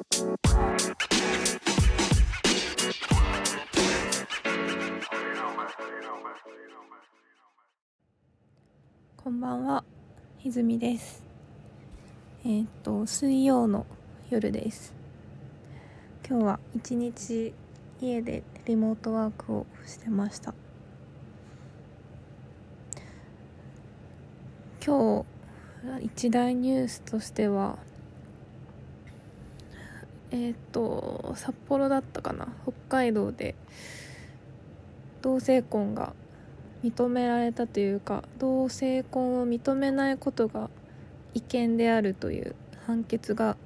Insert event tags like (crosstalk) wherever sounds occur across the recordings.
こんばんは、ひずみです。えーっと、水曜の夜です。今日は一日家でリモートワークをしてました。今日、一大ニュースとしては、えーと、札幌だったかな、北海道で同性婚が認められたというか同性婚を認めないことが違憲であるという判決が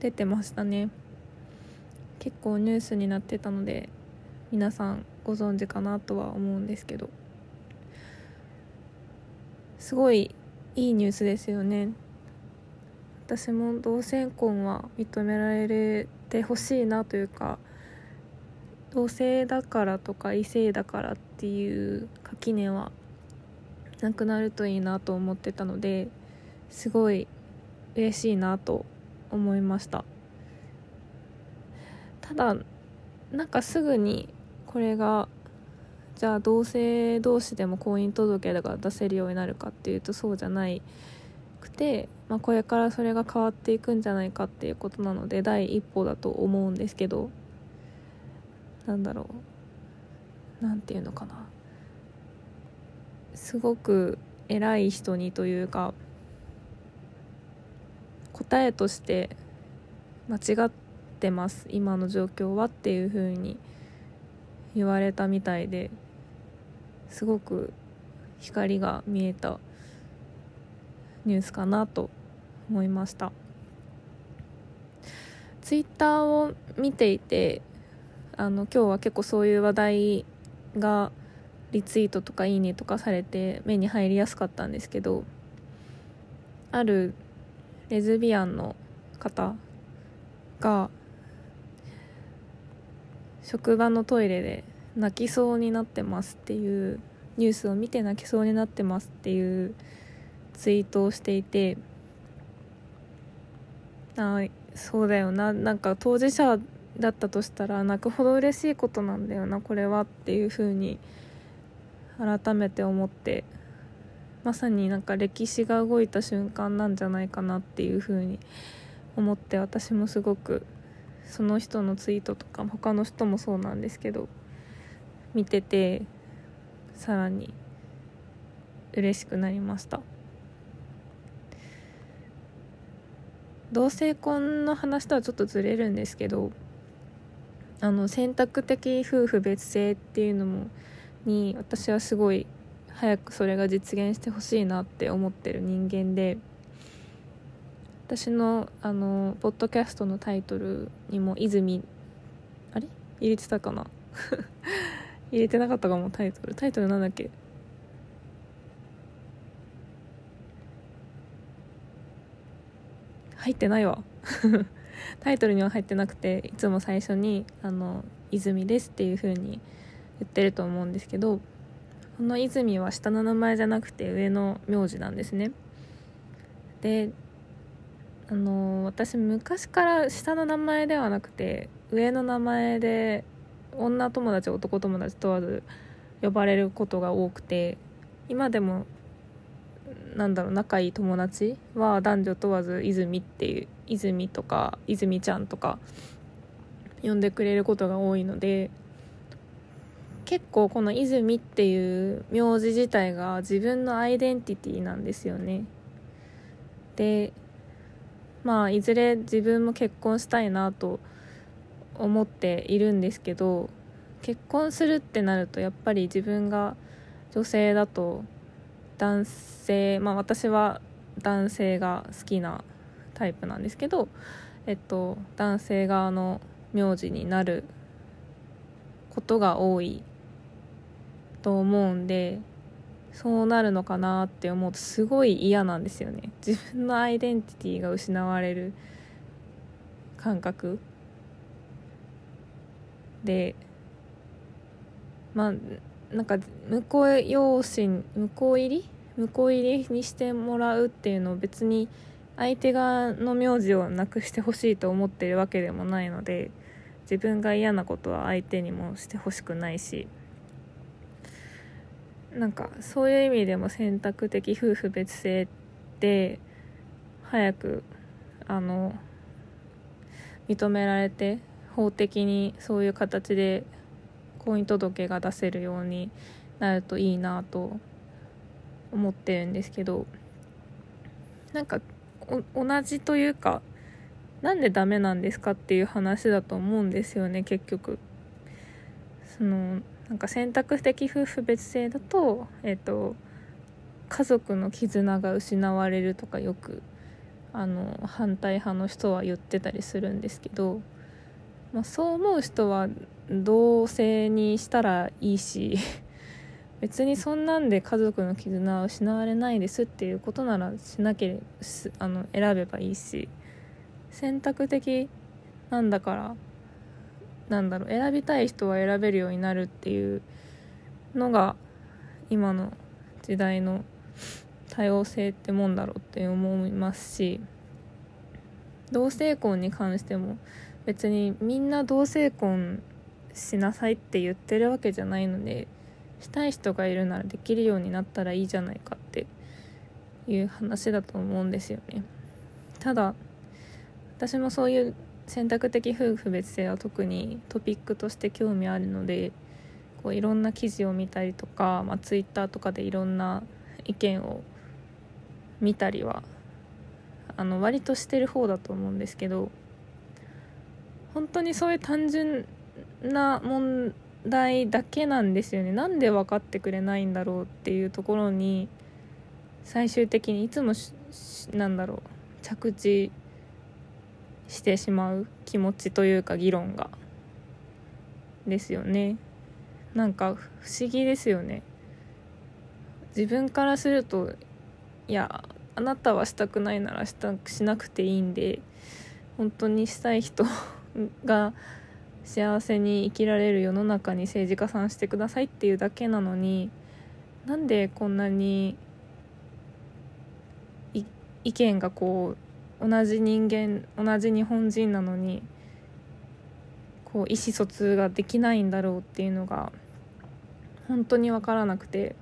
出てましたね。結構ニュースになってたので皆さんご存知かなとは思うんですけど。すごいいいニュースですよね。私も同性婚は認められてほしいなというか同性だからとか異性だからっていう垣根はなくなるといいなと思ってたのですごい嬉しいなと思いました。ただなんかすぐにこれがじゃあ同性同士でも婚姻届が出せるようになるかっていうとそうじゃないくて、まあ、これからそれが変わっていくんじゃないかっていうことなので第一歩だと思うんですけどなんだろう。なんていうのかな。すごく偉い人にというか答えとして間違ってます今の状況はっていう風に言われたみたいですごく光が見えたニュースかなと思いました。ツイッターを見ていてあの今日は結構そういう話題がリツイートとかいいねとかされて目に入りやすかったんですけどあるレズビアンの方が職場のトイレで泣きそうになってますっていうニュースを見て泣きそうになってますっていうツイートをしていてあそうだよな。なんか当事者だったとしたら泣くほど嬉しいことなんだよなこれはっていうふうに改めて思ってまさになんか歴史が動いた瞬間なんじゃないかなっていうふうに思って私もすごくその人のツイートとか他の人もそうなんですけど見ててさらに嬉しくなりました。同性婚の話とはちょっとずれるんですけどあの選択的夫婦別姓っていうのもに私はすごい早くそれが実現してほしいなって思ってる人間で私のあのポッドキャストのタイトルにも「泉」あれ？入れてたかな？(laughs) 入れてなかったかもタイトル。タイトルなんだっけ？入ってないわ。(laughs) タイトルには入ってなくていつも最初に「あの泉です」っていう風に言ってると思うんですけどこの泉は下の名前じゃなくて上の名字なんですね。であの私昔から下の名前ではなくて上の名前で女友達男友達問わず呼ばれることが多くて今でもなんだろう仲いい友達は男女問わず泉っていう泉とか泉ちゃんとか呼んでくれることが多いので結構この泉っていう名字自体が自分のアイデンティティなんですよね。でまあいずれ自分も結婚したいなと思っているんですけど結婚するってなるとやっぱり自分が女性だと男性まあ私は男性が好きなタイプなんですけどえっと男性側の名字になることが多いと思うんでそうなるのかなって思うとすごい嫌なんですよね。自分のアイデンティティが失われる感覚。でまあなんか向こう養子向こう入り？向こう入りにしてもらうっていうのを別に相手側の名字をなくしてほしいと思ってるわけでもないので自分が嫌なことは相手にもしてほしくないし。なんかそういう意味でも選択的夫婦別姓って早くあの認められて法的にそういう形で婚姻届が出せるようになるといいなと思ってるんですけどなんか同じというかなんでダメなんですかっていう話だと思うんですよね結局。そのなんか選択的夫婦別姓だとえっ、と家族の絆が失われるとかよくあの反対派の人は言ってたりするんですけど、まあ、そう思う人は同性にしたらいいし (laughs) 別にそんなんで家族の絆は失われないですっていうことならしなければあの選べばいいし選択的なんだからなんだろう選びたい人は選べるようになるっていうのが今の時代の多様性ってもんだろうって思いますし同性婚に関しても別にみんな同性婚しなさいって言ってるわけじゃないのでしたい人がいるならできるようになったらいいじゃないかっていう話だと思うんですよね。ただ私もそういう選択的夫婦別姓は特にトピックとして興味あるのでこういろんな記事を見たりとか、まあ、ツイッターとかでいろんな意見を見たりはあの割としてる方だと思うんですけど本当にそういう単純な問題だけなんですよね。なんで分かってくれないんだろうっていうところに最終的にいつもなんだろう着地してしまう気持ちというか議論が。ですよね。なんか不思議ですよね。自分からするといやあなたはしたくないならしたしなくていいんで本当にしたい人が幸せに生きられる世の中に政治家さんしてくださいっていうだけなのになんでこんなに意見がこう同じ人間同じ日本人なのにこう意思疎通ができないんだろうっていうのが本当に分からなくて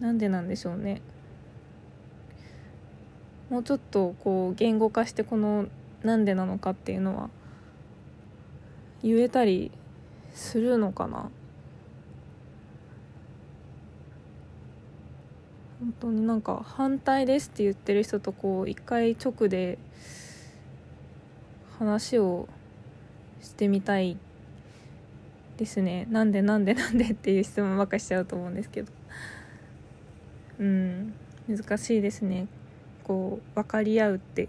なんでなんでしょうね。もうちょっとこう言語化してこのなんでなのかっていうのは言えたりするのかな。本当になんか反対ですって言ってる人とこう一回直で話をしてみたいですね。なんでなんでなんでっていう質問ばっかしちゃうと思うんですけど。うん。難しいですね。こう分かり合うって。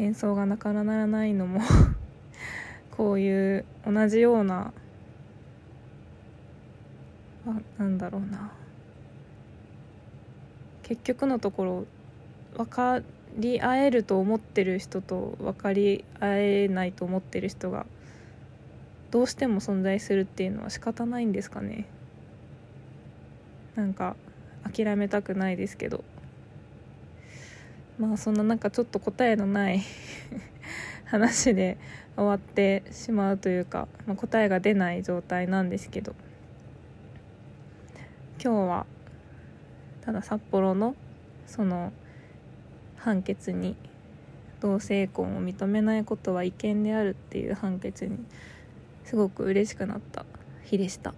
戦争がなかならないのも (laughs) こういう同じようなあなんだろうな。結局のところ分かり合えると思ってる人と分かり合えないと思ってる人がどうしても存在するっていうのは仕方ないんですかね。なんか諦めたくないですけど。まあそんななんかちょっと答えのない (laughs) 話で終わってしまうというか、まあ、答えが出ない状態なんですけど。今日はただ札幌のその判決に同性婚を認めないことは違憲であるっていう判決にすごく嬉しくなった日でした。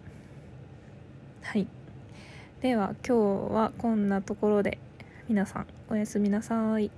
はい。では今日はこんなところで皆さんおやすみなさい。